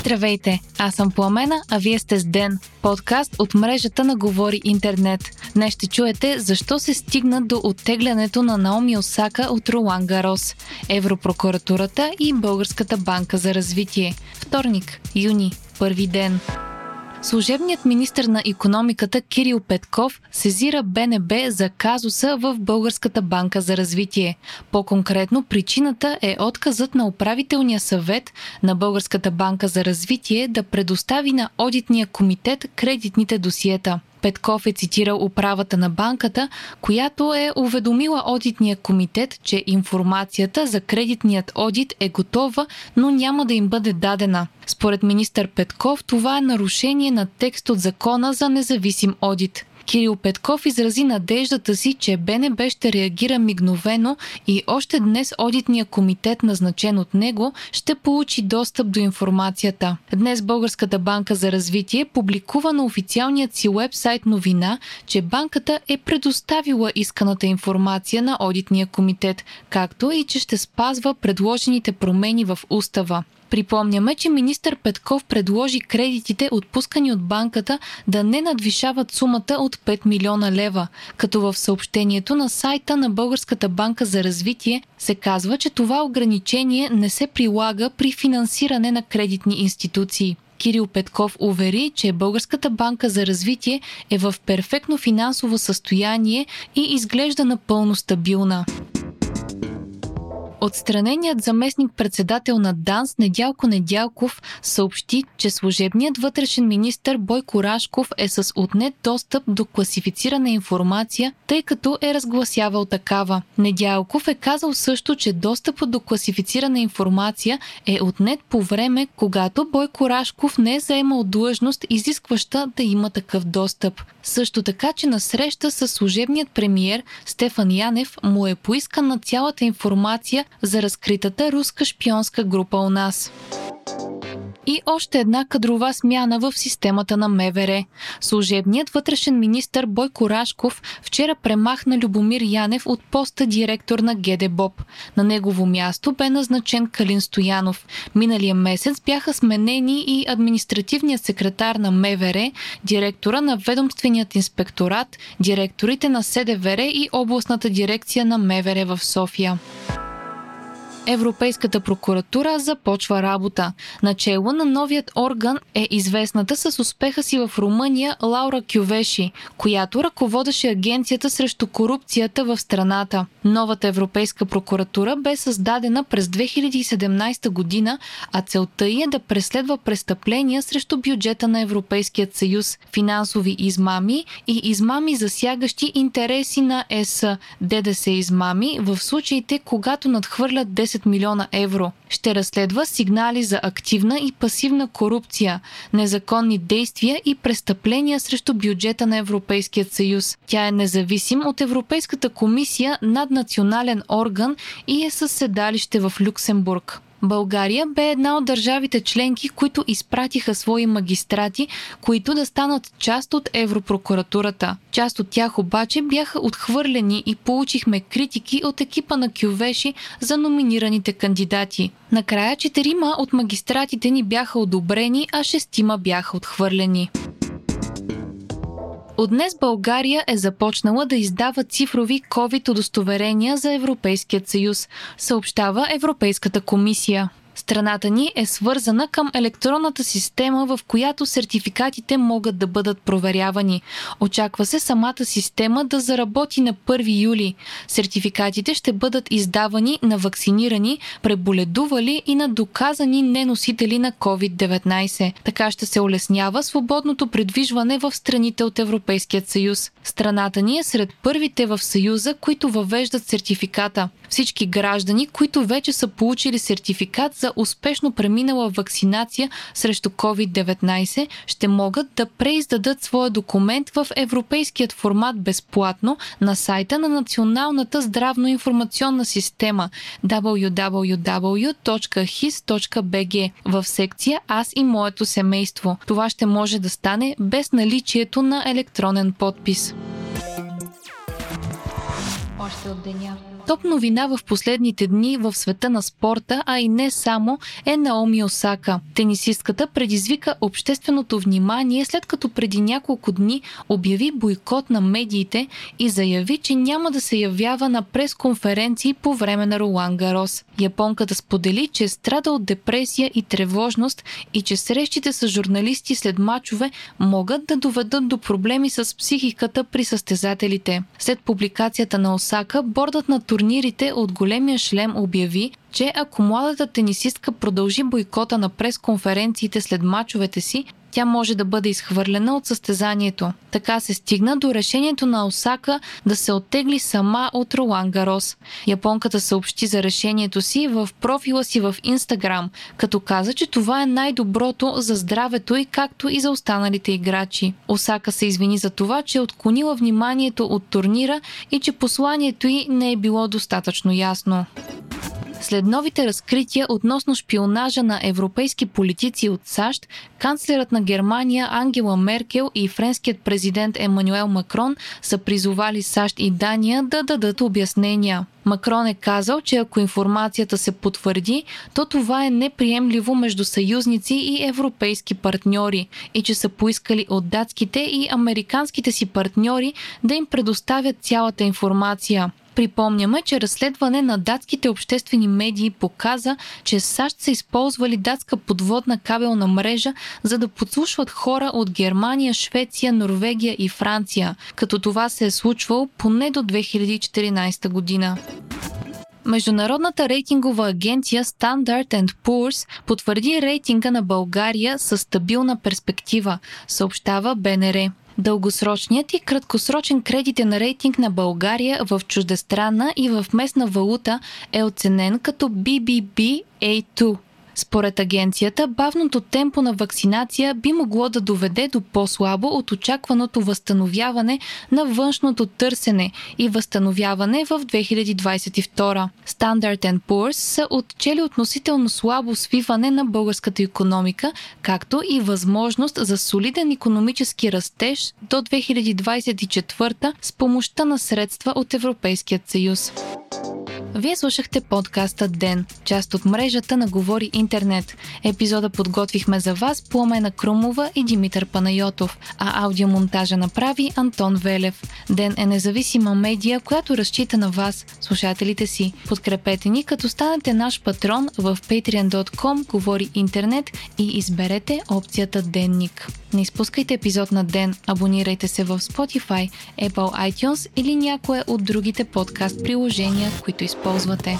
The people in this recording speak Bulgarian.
Здравейте, аз съм Пламена, а вие сте с Ден, подкаст от мрежата на Говори Интернет. Днес ще чуете защо се стигна до оттеглянето на Наоми Осака от Ролан Гарос, Европрокуратурата и Българската банка за развитие. Вторник, юни, първи ден. Служебният министр на економиката Кирил Петков сезира БНБ за казуса в Българската банка за развитие. По-конкретно причината е отказът на управителния съвет на Българската банка за развитие да предостави на одитния комитет кредитните досиета. Петков е цитирал управата на банката, която е уведомила одитния комитет, че информацията за кредитният одит е готова, но няма да им бъде дадена. Според министър Петков, това е нарушение на текст от закона за независим одит. Кирил Петков изрази надеждата си, че БНБ ще реагира мигновено и още днес одитния комитет, назначен от него, ще получи достъп до информацията. Днес Българската банка за развитие публикува на официалният си вебсайт новина, че банката е предоставила исканата информация на одитния комитет, както и че ще спазва предложените промени в устава. Припомняме, че министър Петков предложи кредитите, отпускани от банката, да не надвишават сумата от 5 милиона лева, като в съобщението на сайта на Българската банка за развитие се казва, че това ограничение не се прилага при финансиране на кредитни институции. Кирил Петков увери, че Българската банка за развитие е в перфектно финансово състояние и изглежда напълно стабилна. Отстраненият заместник-председател на ДАНС Недялко Недялков съобщи, че служебният вътрешен министр Бойко Рашков е с отнет достъп до класифицирана информация, тъй като е разгласявал такава. Недялков е казал също, че достъпът до класифицирана информация е отнет по време, когато Бойко Рашков не е заемал длъжност, изискваща да има такъв достъп. Също така, че на среща с служебният премиер Стефан Янев му е поискана цялата информация за разкритата руска шпионска група у нас. И още една кадрова смяна в системата на МВР. Служебният вътрешен министр Бойко Рашков вчера премахна Любомир Янев от поста директор на ГДБОП. На негово място бе назначен Калин Стоянов. Миналия месец бяха сменени и административният секретар на МВР, директора на ведомственият инспекторат, директорите на СДВР и областната дирекция на МВР в София. Европейската прокуратура започва работа. Начало на новият орган е известната с успеха си в Румъния Лаура Кювеши, която ръководеше агенцията срещу корупцията в страната. Новата Европейска прокуратура бе създадена през 2017 година, а целта й е да преследва престъпления срещу бюджета на Европейският съюз, финансови измами и измами засягащи интереси на ЕС, ДДС измами в случаите, когато надхвърлят 10 10 милиона евро. Ще разследва сигнали за активна и пасивна корупция, незаконни действия и престъпления срещу бюджета на Европейският съюз. Тя е независим от Европейската комисия над национален орган и е със седалище в Люксембург. България бе една от държавите членки, които изпратиха свои магистрати, които да станат част от Европрокуратурата. Част от тях обаче бяха отхвърлени и получихме критики от екипа на Кювеши за номинираните кандидати. Накрая четирима от магистратите ни бяха одобрени, а шестима бяха отхвърлени. От днес България е започнала да издава цифрови COVID-удостоверения за Европейският съюз, съобщава Европейската комисия. Страната ни е свързана към електронната система, в която сертификатите могат да бъдат проверявани. Очаква се самата система да заработи на 1 юли. Сертификатите ще бъдат издавани на вакцинирани, преболедували и на доказани неносители на COVID-19. Така ще се улеснява свободното придвижване в страните от Европейският съюз. Страната ни е сред първите в съюза, които въвеждат сертификата. Всички граждани, които вече са получили сертификат за успешно преминала вакцинация срещу COVID-19, ще могат да преиздадат своя документ в европейският формат безплатно на сайта на Националната здравно-информационна система www.his.bg в секция Аз и моето семейство. Това ще може да стане без наличието на електронен подпис. Още от деня. Топ новина в последните дни в света на спорта, а и не само, е Наоми Осака. Тенисистката предизвика общественото внимание след като преди няколко дни обяви бойкот на медиите и заяви, че няма да се явява на пресконференции по време на Ролан Гарос. Японката сподели, че страда от депресия и тревожност и че срещите с журналисти след мачове могат да доведат до проблеми с психиката при състезателите. След публикацията на Осака, бордът на турнирите от големия шлем обяви, че ако младата тенисистка продължи бойкота на пресконференциите след мачовете си, тя може да бъде изхвърлена от състезанието. Така се стигна до решението на Осака да се оттегли сама от Ролан Гарос. Японката съобщи за решението си в профила си в Инстаграм, като каза, че това е най-доброто за здравето и както и за останалите играчи. Осака се извини за това, че е отклонила вниманието от турнира и че посланието й не е било достатъчно ясно. След новите разкрития относно шпионажа на европейски политици от САЩ, канцлерът на Германия Ангела Меркел и френският президент Емануел Макрон са призовали САЩ и Дания да дадат обяснения. Макрон е казал, че ако информацията се потвърди, то това е неприемливо между съюзници и европейски партньори и че са поискали от датските и американските си партньори да им предоставят цялата информация. Припомняме, че разследване на датските обществени медии показа, че САЩ са използвали датска подводна кабелна мрежа, за да подслушват хора от Германия, Швеция, Норвегия и Франция, като това се е случвало поне до 2014 година. Международната рейтингова агенция Standard Poor's потвърди рейтинга на България със стабилна перспектива, съобщава БНР. Дългосрочният и краткосрочен кредитен рейтинг на България в чуждестранна и в местна валута е оценен като BBB-A2 – според агенцията, бавното темпо на вакцинация би могло да доведе до по-слабо от очакваното възстановяване на външното търсене и възстановяване в 2022. Standard Poor's са отчели относително слабо свиване на българската економика, както и възможност за солиден економически растеж до 2024 с помощта на средства от Европейският съюз. Вие слушахте подкаста Ден, част от мрежата на Говори Интернет. Епизода подготвихме за вас Пламена Крумова и Димитър Панайотов, а аудиомонтажа направи Антон Велев. Ден е независима медия, която разчита на вас, слушателите си. Подкрепете ни, като станете наш патрон в patreon.com Говори Интернет и изберете опцията Денник. Не изпускайте епизод на ден, абонирайте се в Spotify, Apple iTunes или някое от другите подкаст приложения, които използвате. pouso até.